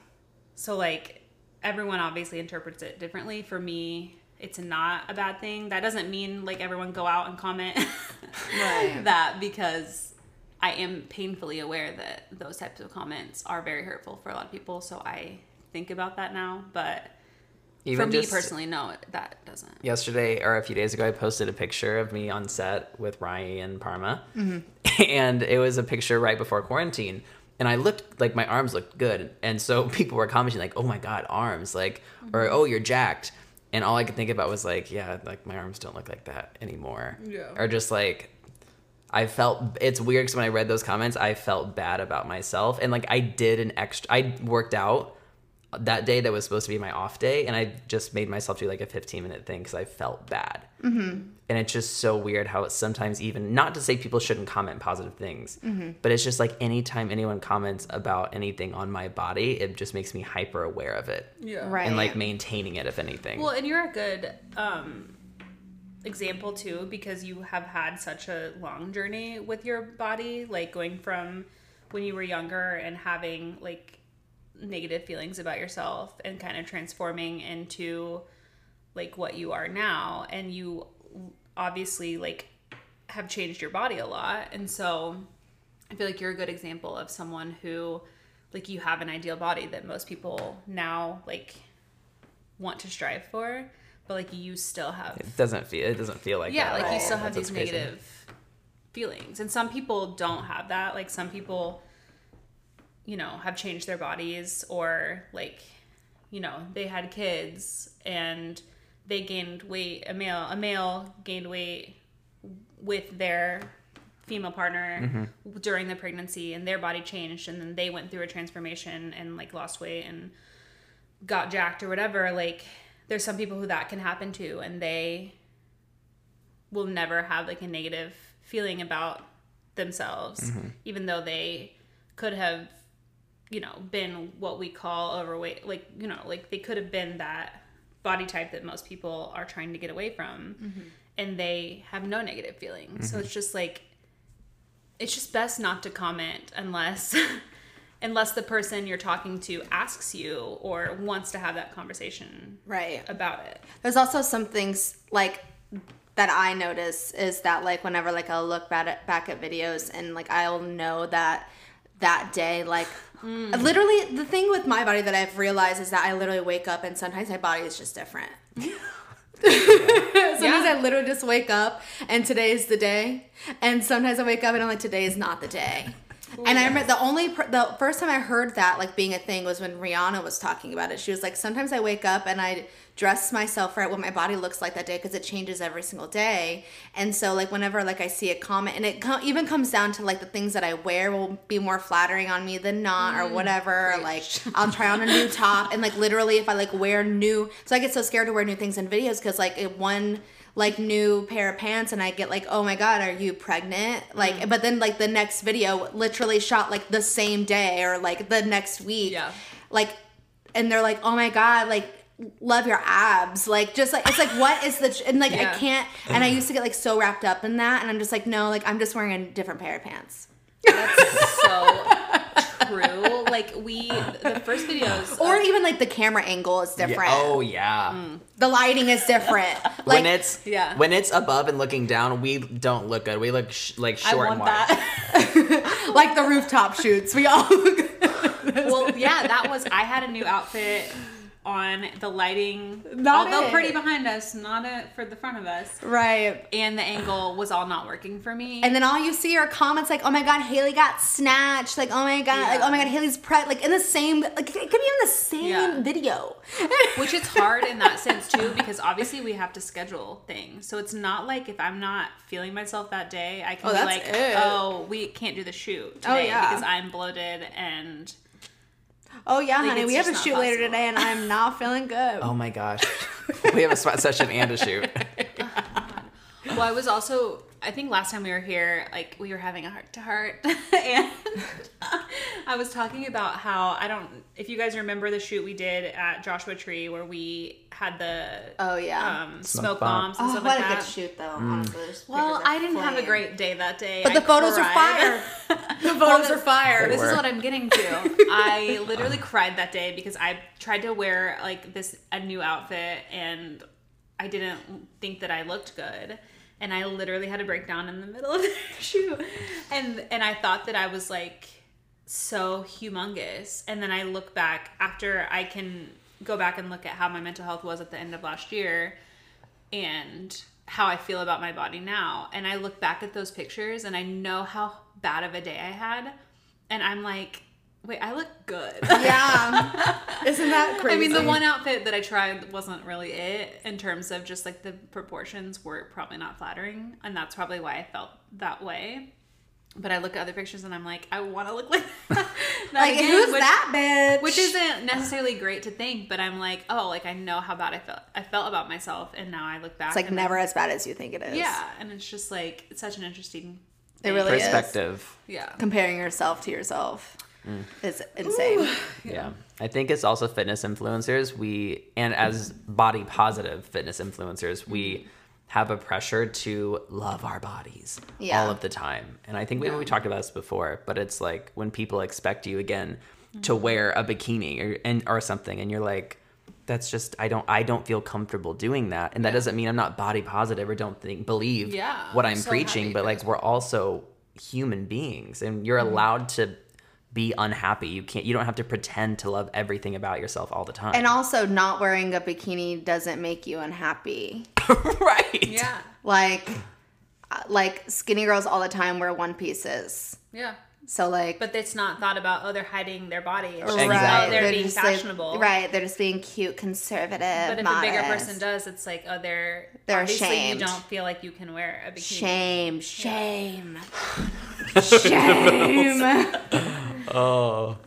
so like everyone obviously interprets it differently. For me, it's not a bad thing. That doesn't mean like everyone go out and comment [LAUGHS] Right. that because I am painfully aware that those types of comments are very hurtful for a lot of people. So I think about that now, but Even for me just personally, no, that doesn't. yesterday or a few days ago, I posted a picture of me on set with Ryan and Parma, mm-hmm. [LAUGHS] and it was a picture right before quarantine. And I looked like my arms looked good, and so [LAUGHS] people were commenting like, "Oh my god, arms!" Like, mm-hmm. or "Oh, you're jacked." And all I could think about was like, "Yeah, like my arms don't look like that anymore." Yeah. Or just like, I felt it's weird because when I read those comments, I felt bad about myself, and like I did an extra. I worked out that day that was supposed to be my off day, and I just made myself do like a 15 minute thing because I felt bad. Mm-hmm. And it's just so weird how it's sometimes even not to say people shouldn't comment positive things, but it's just like anytime anyone comments about anything on my body, it just makes me hyper aware of it Yeah. Right. and like maintaining it, if anything. Well, and you're a good um, example too because you have had such a long journey with your body, like going from when you were younger and having like negative feelings about yourself and kind of transforming into like what you are now. And you obviously like have changed your body a lot. And so I feel like you're a good example of someone who like you have an ideal body that most people now like want to strive for, but like you still have it doesn't feel it doesn't feel like yeah, like you still have That's these negative feelings, and some people don't have that. Like some people, you know, have changed their bodies, or like, you know, they had kids and they gained weight. A male, a male gained weight with their female partner Mm-hmm. during the pregnancy, and their body changed, and then they went through a transformation and like lost weight and got jacked or whatever. Like, there's some people who that can happen to, and they will never have like a negative feeling about themselves, even though they could have, you know, been what we call overweight. Like, you know, like they could have been that body type that most people are trying to get away from, mm-hmm. and they have no negative feelings. So mm-hmm. it's just like, it's just best not to comment unless. [LAUGHS] Unless the person you're talking to asks you or wants to have that conversation Right. about it. There's also some things like that I notice is that like whenever like I'll look back at, back at videos and like I'll know that that day like Mm. Uh, literally the thing with my body that I've realized is that I literally wake up and sometimes my body is just different. [LAUGHS] sometimes I literally just wake up and today is the day, and sometimes I wake up and I'm like today is not the day. And I remember the only per- the first time I heard that like being a thing was when Rihanna was talking about it. She was like, sometimes I wake up and I dress myself right what my body looks like that day because it changes every single day. And so like whenever like I see a comment and it co- even comes down to like the things that I wear will be more flattering on me than not or mm, whatever. Or, like I'll try on a new top and like literally if I like wear new, so I get so scared to wear new things in videos because like it one like new pair of pants and I get like, oh my god, are you pregnant? Like, mm. but then like the next video literally shot like the same day or like the next week. Yeah. Like, and they're like, oh my god, like love your abs. Like just like it's like what is the and like Yeah. I can't and I used to get like so wrapped up in that and I'm just like no, like I'm just wearing a different pair of pants. That's so true. Like we, the first videos, Or of- even like the camera angle is Yeah. different. Oh yeah. Mm. The lighting is different. Like when it's Yeah. when it's above and looking down, we don't look good. We look sh- like I short and want wide. that. [LAUGHS] like the rooftop shoots. We all well, [LAUGHS] yeah, that was. I had a new outfit on the lighting, Not although it. pretty behind us, not it for the front of us, Right. and the angle was all not working for me. And then all you see are comments like, "Oh my god, Haley got snatched!" Like, "Oh my god, like, oh my god, Haley's pre like in the same like it could be in the same Yeah. video." [LAUGHS] which is hard in that sense too because obviously we have to schedule things so it's not like if i'm not feeling myself that day i can Oh, be like it. oh we can't do the shoot Oh, today yeah. because i'm bloated and Oh yeah, Like, honey, we have a shoot not later today, and I'm [LAUGHS] not feeling good. Oh my gosh. [LAUGHS] we have a sweat session and a shoot. [LAUGHS] well i was also i think last time we were here like we were having a heart to heart [LAUGHS] and i was talking about how i don't if you guys remember the shoot we did at joshua tree where we had the Oh yeah. um, Smoke smoke, bomb. bombs and oh, stuff what like a that good shoot though. Honestly, Those Well, pictures are I didn't have a great day that day. But I the photos are fire. [LAUGHS] the photos are fire. This is what I'm getting to. [LAUGHS] I literally cried that day because I tried to wear like this a new outfit and I didn't think that I looked good. And I literally had a breakdown in the middle of the [LAUGHS] shoot. And and I thought that I was like so humongous. And then I look back after I can go back and look at how my mental health was at the end of last year and how I feel about my body now. And I look back at those pictures and I know how bad of a day I had. And I'm like, wait, I look good. [LAUGHS] yeah. Isn't that crazy? I mean, the one outfit that I tried wasn't really it in terms of just like the proportions were probably not flattering. And that's probably why I felt that way. But I look at other pictures and I'm like, I want to look like [LAUGHS] that. like again, who's which- that bitch? which isn't necessarily great to think, but I'm like, oh, like I know how bad I felt. I felt about myself, and now I look back. It's like and never I- as bad as you think it is. yeah, and it's just like it's such an interesting. It thing. really is. Perspective. Yeah. Comparing yourself to yourself Mm. is insane. Yeah. I think it's also fitness influencers. We and as body positive fitness influencers, we mm-hmm. have a pressure to love our bodies Yeah. all of the time. And I think maybe we talked about this before, but it's like when people expect you again to mm-hmm. wear a bikini or and or something and you're like that's just I don't I don't feel comfortable doing that. And that doesn't mean I'm not body positive or don't think believe Yeah, what I'm I'm so preaching, but like we're also human beings and you're Mm-hmm. allowed to be unhappy. You can't you don't have to pretend to love everything about yourself all the time. And also, not wearing a bikini doesn't make you unhappy. [LAUGHS] right. Yeah. Like, uh, like skinny girls all the time wear one pieces. Yeah. So like, But it's not thought about. Oh, they're hiding their body. It's just, Exactly. oh, they're, being just, like- fashionable. right? They're just being cute, conservative. But if a bigger person does, it's like, oh, they're They're obviously ashamed. you don't feel like you can wear a bikini. Shame, shame, [LAUGHS] shame. [LAUGHS] Oh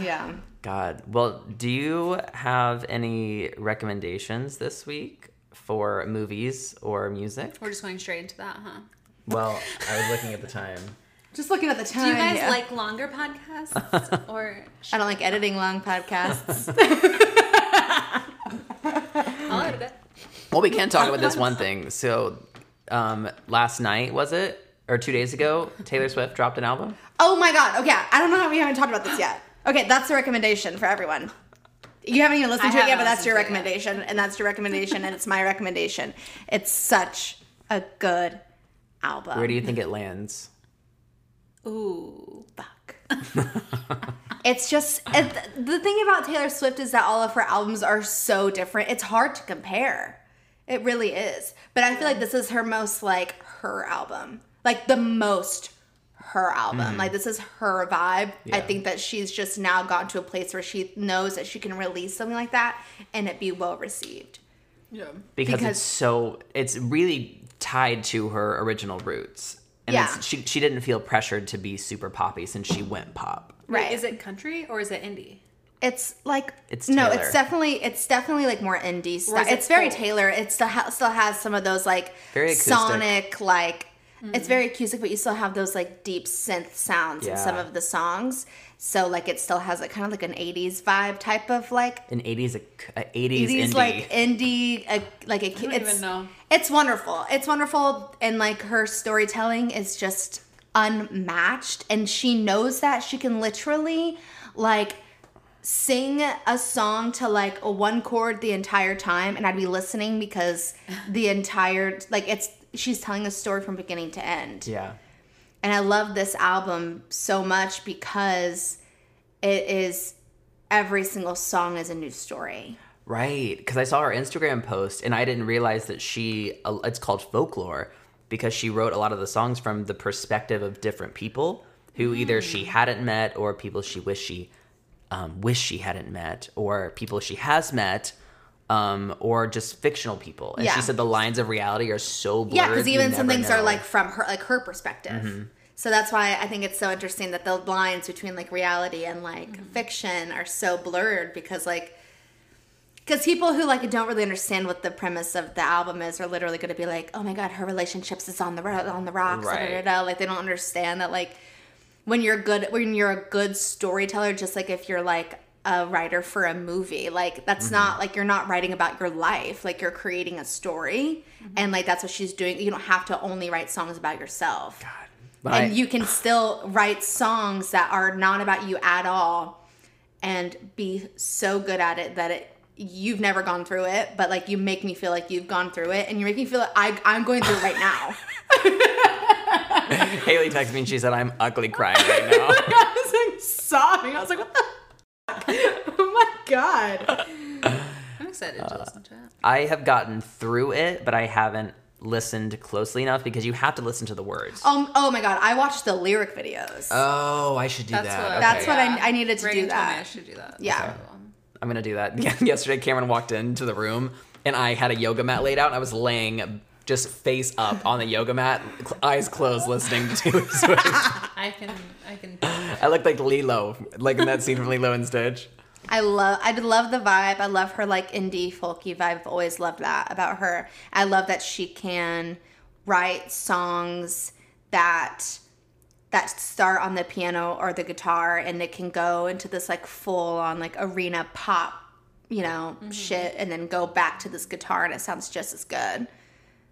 yeah. God. Well, do you have any recommendations this week for movies or music? We're just going straight into that, huh? Well, I was looking at the time. [LAUGHS] Just looking at the time. Do you guys yeah. like longer podcasts [LAUGHS] or? I don't like editing long podcasts. [LAUGHS] I'll edit it. Well, we can talk about this one thing. So, um, last night was it or two days ago? Taylor Swift dropped an album. oh my god. Okay, I don't know how we haven't talked about this yet. Okay, that's the recommendation for everyone. You haven't even listened I to it yet, but that's your listened it recommendation, and that's your recommendation, and it's my recommendation. It's such a good album. Where do you think it lands? Ooh. fuck. [LAUGHS] it's just it, the thing about Taylor Swift is that all of her albums are so different. It's hard to compare. It really is. But I feel like this is her most like her album. Like the most her album. Mm-hmm. Like this is her vibe. I think that she's just now gotten to a place where she knows that she can release something like that and it be well received. Yeah. because, Because- it's so it's really tied to her original roots and Yeah. it's, she, she didn't feel pressured to be super poppy since she went pop Wait, Right. is it country or is it indie? It's like It's no, it's definitely it's definitely like more indie stuff. it It's very folk? Taylor. It still ha- still has some of those like Very acoustic. sonic like it's very acoustic, but you still have those like deep synth sounds in some of the songs. So like it still has like kind of like an '80s vibe type of like An 80s, a, a 80s, 80s indie. like indie, a, like a, don't it's even know. it's wonderful. It's wonderful, and like her storytelling is just unmatched, and she knows that she can literally like sing a song to like a one chord the entire time, and I'd be listening because the entire like it's she's telling a story from beginning to end. yeah. And I love this album so much because it is every single song is a new story. Right, because I saw her Instagram post and I didn't realize that she uh, it's called folklore because she wrote a lot of the songs from the perspective of different people who either she hadn't met or people she wish she um, wish she hadn't met or people she has met um, or just fictional people. And Yeah. she said the lines of reality are so blurred. Yeah, because even some never things are like from her, like her perspective. So that's why I think it's so interesting that the lines between like reality and like fiction are so blurred because like because people who like don't really understand what the premise of the album is are literally going to be like, oh my god, her relationships is on the ro- on the rocks, da, da, da, da. like they don't understand that like when you're good when you're a good storyteller, just like if you're like a writer for a movie, like that's mm-hmm. not like you're not writing about your life, like you're creating a story, mm-hmm. and like that's what she's doing. You don't have to only write songs about yourself But I- and you can [SIGHS] still write songs that are not about you at all and be so good at it that it you've never gone through it but like you make me feel like you've gone through it and you make me feel like I, i'm going through it right now [LAUGHS] [LAUGHS] Haley texted me and she said I'm ugly crying right now. [LAUGHS] i was like sobbing i was like what the? [LAUGHS] oh my god I'm excited to listen to it. I have gotten through it, but I haven't listened closely enough because you have to listen to the words. um, oh my god i watched the lyric videos Oh, I should do That's that. what. Okay. That's what I- I needed to Reagan do told me that. I should do that. Yeah. So, um, I'm gonna do that. [LAUGHS] Yesterday, Cameron walked into the room and I had a yoga mat laid out. and I was laying just face up on the yoga mat, eyes closed, listening to his words. [LAUGHS] I can. I can. I looked like Lilo, like in that scene from Lilo and Stitch. I love I love the vibe. I love her like indie folky vibe. I've always loved that about her. I love that she can write songs that that start on the piano or the guitar and it can go into this like full on like arena pop, you know, mm-hmm. shit and then go back to this guitar and it sounds just as good.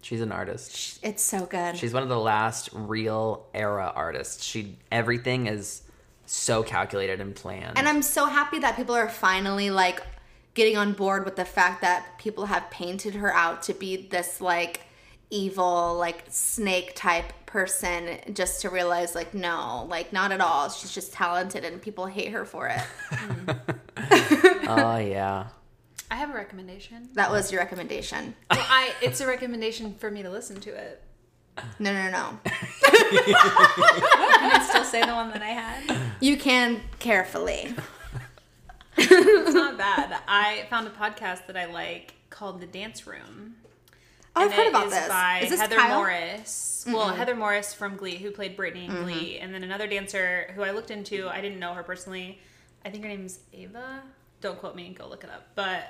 She's an artist. It's so good. She's one of the last real era artists. She everything is so calculated and planned. And I'm so happy that people are finally like getting on board with the fact that people have painted her out to be this like evil, like snake type person just to realize like no, like not at all. She's just talented and people hate her for it. [LAUGHS] oh yeah. I have a recommendation. That was your recommendation. Well, I. It's a recommendation for me to listen to it. No, no, no. [LAUGHS] Can I still say the one that I had? You can carefully. It's not bad. I found a podcast that I like called The Dance Room. Oh, I've heard about is this. By Is this Heather Kyle? Morris. Well, Heather Morris from Glee, who played Brittany in Glee, mm-hmm. and then another dancer who I looked into. I didn't know her personally. I think her name's Ava. Don't quote me. And go look it up. But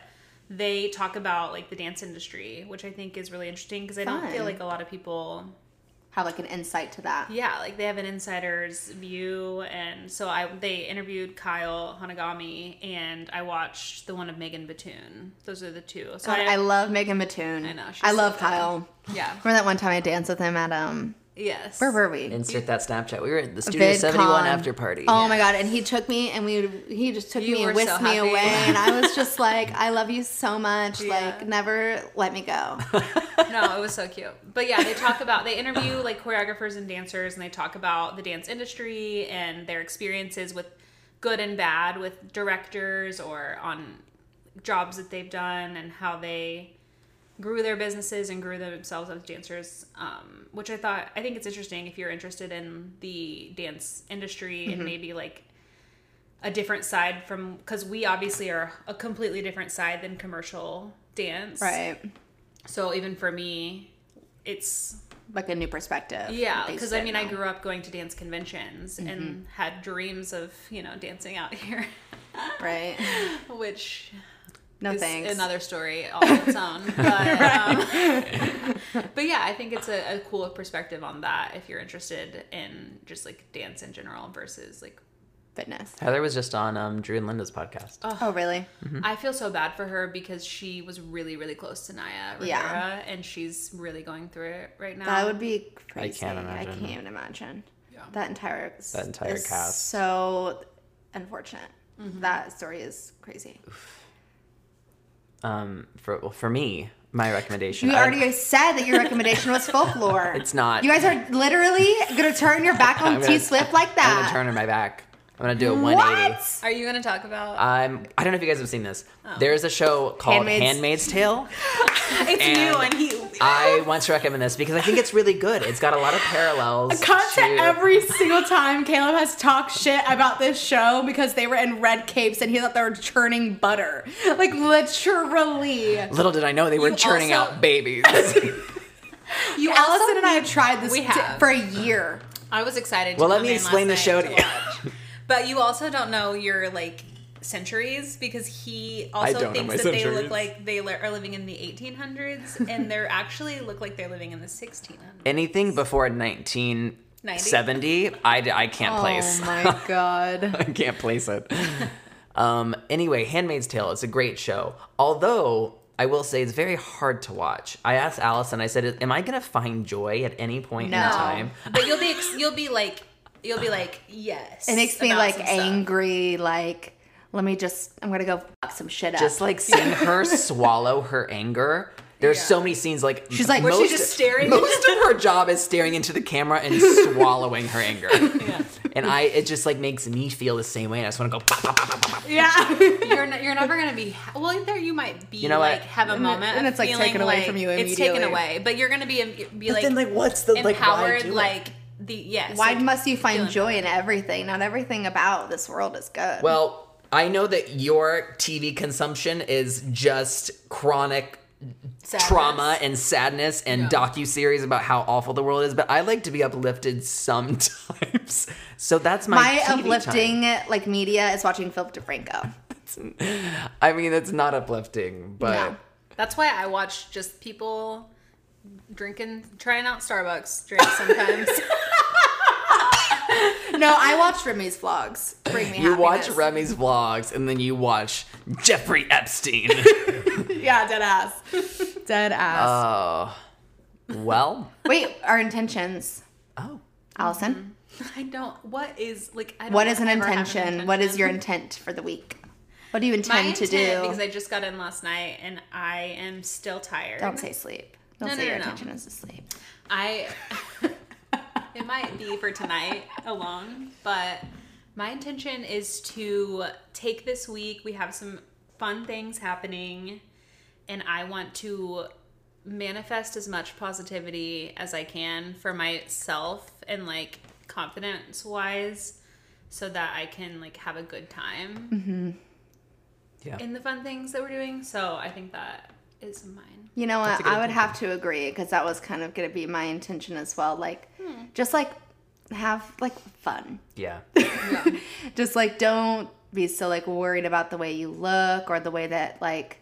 they talk about like the dance industry, which I think is really interesting because I don't feel like a lot of people Have like an insight to that. yeah, like they have an insider's view, and so I they interviewed Kyle Hanagami, and I watched the one of Megan Batoon. Those are the two. So God, I, I love Megan Batoon. I know, I love good. Kyle. yeah, Remember that one time I danced with him at um yes. where were we? Insert that Snapchat. We were at the Studio VidCon. 71 after party. Oh my god! And he took me, and we he just took You me and whisked so me away, and I was [LAUGHS] just like, "I love you so much. Yeah. Like, never let me go." [LAUGHS] no, it was so cute. But yeah, they talk about they interview like choreographers and dancers, and they talk about the dance industry and their experiences with good and bad with directors or on jobs that they've done and how they grew their businesses and grew themselves as dancers. Um, which I thought I think it's interesting if you're interested in the dance industry Mm-hmm. and maybe like a different side from because we obviously are a completely different side than commercial dance right, so even for me, it's like a new perspective. yeah, because I mean, didn't I grew up going to dance conventions and had dreams of you know dancing out [LAUGHS] here, right. which No is thanks. another story all on its own. [LAUGHS] But um, but yeah, I think it's a, a cool perspective on that if you're interested in just like dance in general versus like. Fitness. Heather was just on um, Drew and Linda's podcast. Oh, really? I feel so bad for her because she was really, really close to Naya Rivera, Yeah. and she's really going through it right now. That would be crazy. can't imagine. I can't even imagine. Yeah. That entire That entire is cast. So unfortunate. That story is crazy. Um, for well, for me, my recommendation. You already said that your recommendation was folklore. [LAUGHS] It's not. You guys are literally gonna turn your back [LAUGHS] on T Swift like that. I'm gonna turn my back. I'm gonna do a 180. What? Are you going to talk about? Um, I don't know if you guys have seen this. There's a show called Handmaid's- Handmaid's Tale. [LAUGHS] it's and you and he. I want to recommend this because I think it's really good. It's got a lot of parallels. Cut to to- every single time Caleb has talked shit about this show because they were in red capes and he thought they were churning butter. Like literally. Little did I know they were You churning also- out babies. [LAUGHS] You Allison and I have tried this We t- for a year. I was excited. To well, let me explain the show to you. Watch. But you also don't know your like centuries because he also thinks my that they look like they li- are living in the 1800s and they're [LAUGHS] actually look like they're living in the 1600s. Anything before 1970, I can't place. Oh my [LAUGHS] god. I can't place it. [LAUGHS] Um, anyway, Handmaid's Tale is a great show. Although I will say it's very hard to watch. I asked Allison. I said, "Am I going to find joy at any point No. in time?" But you'll be ex- you'll be like you'll be like yes. It makes me like some stuff. angry, like let me just I'm gonna go fuck some shit up. Just like seeing [LAUGHS] her swallow her anger. There's Yeah. so many scenes like She's like- Where most, she's just staring. Most of her job is staring into the camera and [LAUGHS] swallowing her anger. Yeah. And I, it just like makes me feel the same way. And I just want to go. "Pop, pop, pop, pop, pop." Yeah. You're n- you're never gonna be ha- well. There you might be You know what? like have a And it- moment and of it's, like, taken away like- from you immediately. It's taken away, but you're gonna be be But like then like, what's the like? why empowered do like the yes. why like, must you find joy in everything? Not everything about this world is good. Well, I know that your TV consumption is just chronic Sadness. trauma and sadness and Yeah. docu-series about how awful the world is, but I like to be uplifted sometimes. [LAUGHS] So that's my my TV uplifting time. like media is watching Philip DeFranco. [LAUGHS] I mean, it's not uplifting, but No. That's why I watch just people drinking, trying out Starbucks drinks sometimes. [LAUGHS] No, I watch Remy's vlogs. Bring me you watch. Remy's vlogs and then you watch Jeffrey Epstein. [LAUGHS] yeah, dead ass. Dead ass. Oh, well. Wait, our intentions, Oh, Allison. Mm-hmm. I don't. What is like? I don't What is an ever have intention? What is your intent for the week? What do you My intend to intent, do? Because I just got in last night and I am still tired. Don't say sleep. Don't No, say no, your no, no. intention is to sleep. I [LAUGHS] it might be for tonight alone, but my intention is to take this week. We have some fun things happening, and I want to manifest as much positivity as I can for myself and like confidence wise so that I can like have a good time mm-hmm. yeah. in the fun things that we're doing. So I think that is mine. You know what? I would have to agree because that was kind of going to be my intention as well. Like, hmm. just like have like fun. Yeah. [LAUGHS] Just like don't be so like worried about the way you look or the way that like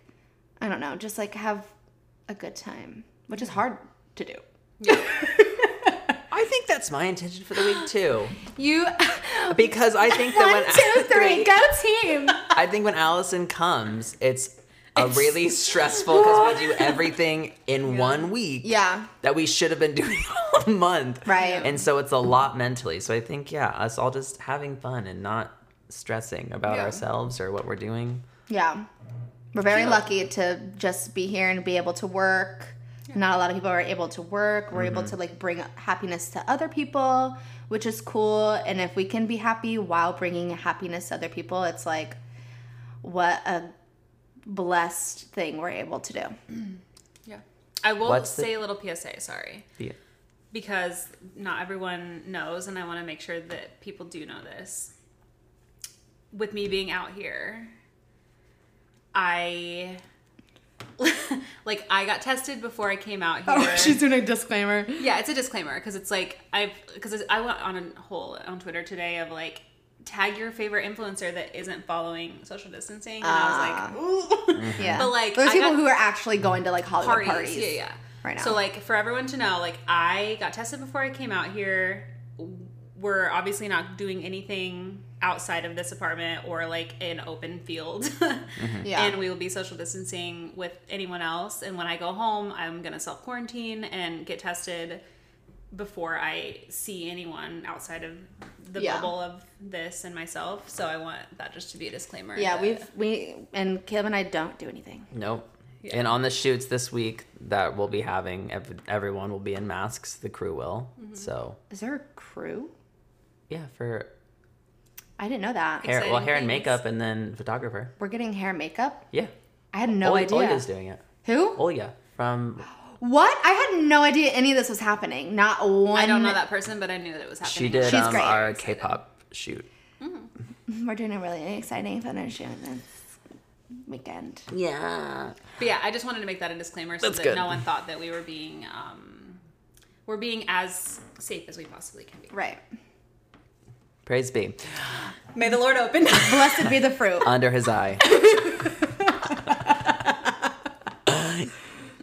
I don't know. Just like have a good time, which is hard to do. Yeah. [LAUGHS] I think that's my intention for the week too. [GASPS] You [LAUGHS] Because I think that one, when two, three, go team. I think when Allison comes, it's a really [LAUGHS] stressful because we do [LAUGHS] everything in one week Yeah, that we should have been [LAUGHS] doing all month. Right. And so it's a lot mentally. So I think, yeah, us all just having fun and not stressing about Yeah. ourselves or what we're doing. yeah. We're very Yeah. lucky to just be here and be able to work. Not a lot of people are able to work. We're able mm-hmm. to like bring happiness to other people, which is cool. And if we can be happy while bringing happiness to other people, it's like what a blessed thing we're able to do. [CLEARS THROAT] Yeah. I will What's the- say a little PSA, sorry. Yeah. because not everyone knows and i want to make sure that people do know this with me being out here i [LAUGHS] like i got tested before i came out oh, [LAUGHS] here oh, she's doing a disclaimer. yeah it's a disclaimer because it's like i've because i went on a whole on twitter today of like tag your favorite influencer that isn't following social distancing and i was like ah. ooh mm-hmm. Yeah. But, like, those I people got- who are actually going to like Hollywood parties. parties. Yeah, yeah. right now. So like for everyone to know, like I got tested before I came out here. We're obviously not doing anything outside of this apartment or like an open field. [LAUGHS] Mm-hmm. Yeah. And we will be social distancing with anyone else. And when I go home, I'm gonna self quarantine and get tested before I see anyone outside of the Yeah. bubble of this and myself. So I want that just to be a disclaimer. yeah, that- we've we and Caleb and I don't do anything. Nope. Yeah. And on the shoots this week that we'll be having, everyone will be in masks. The crew will. Mm-hmm. So Is there a crew? yeah, for I didn't know that. hair, well, Exciting hair and makeup, and then photographer. We're getting hair and makeup. Yeah. I had no Ol- idea. Olga's doing it. Who? Olga from What? I had no idea any of this was happening. Not one. I don't know that person, but I knew that it was happening. she did She's um, great. our Excited. K-pop shoot. We're doing a really exciting photo shoot this weekend. Yeah. But yeah, I just wanted to make that a disclaimer so That's that good. no one thought that we were being um, we're being as safe as we possibly can be. Right. Praise be May the Lord open. Blessed be the fruit. under his eye. [LAUGHS]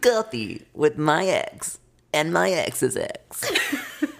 Coffee with my ex and my ex's ex. [LAUGHS]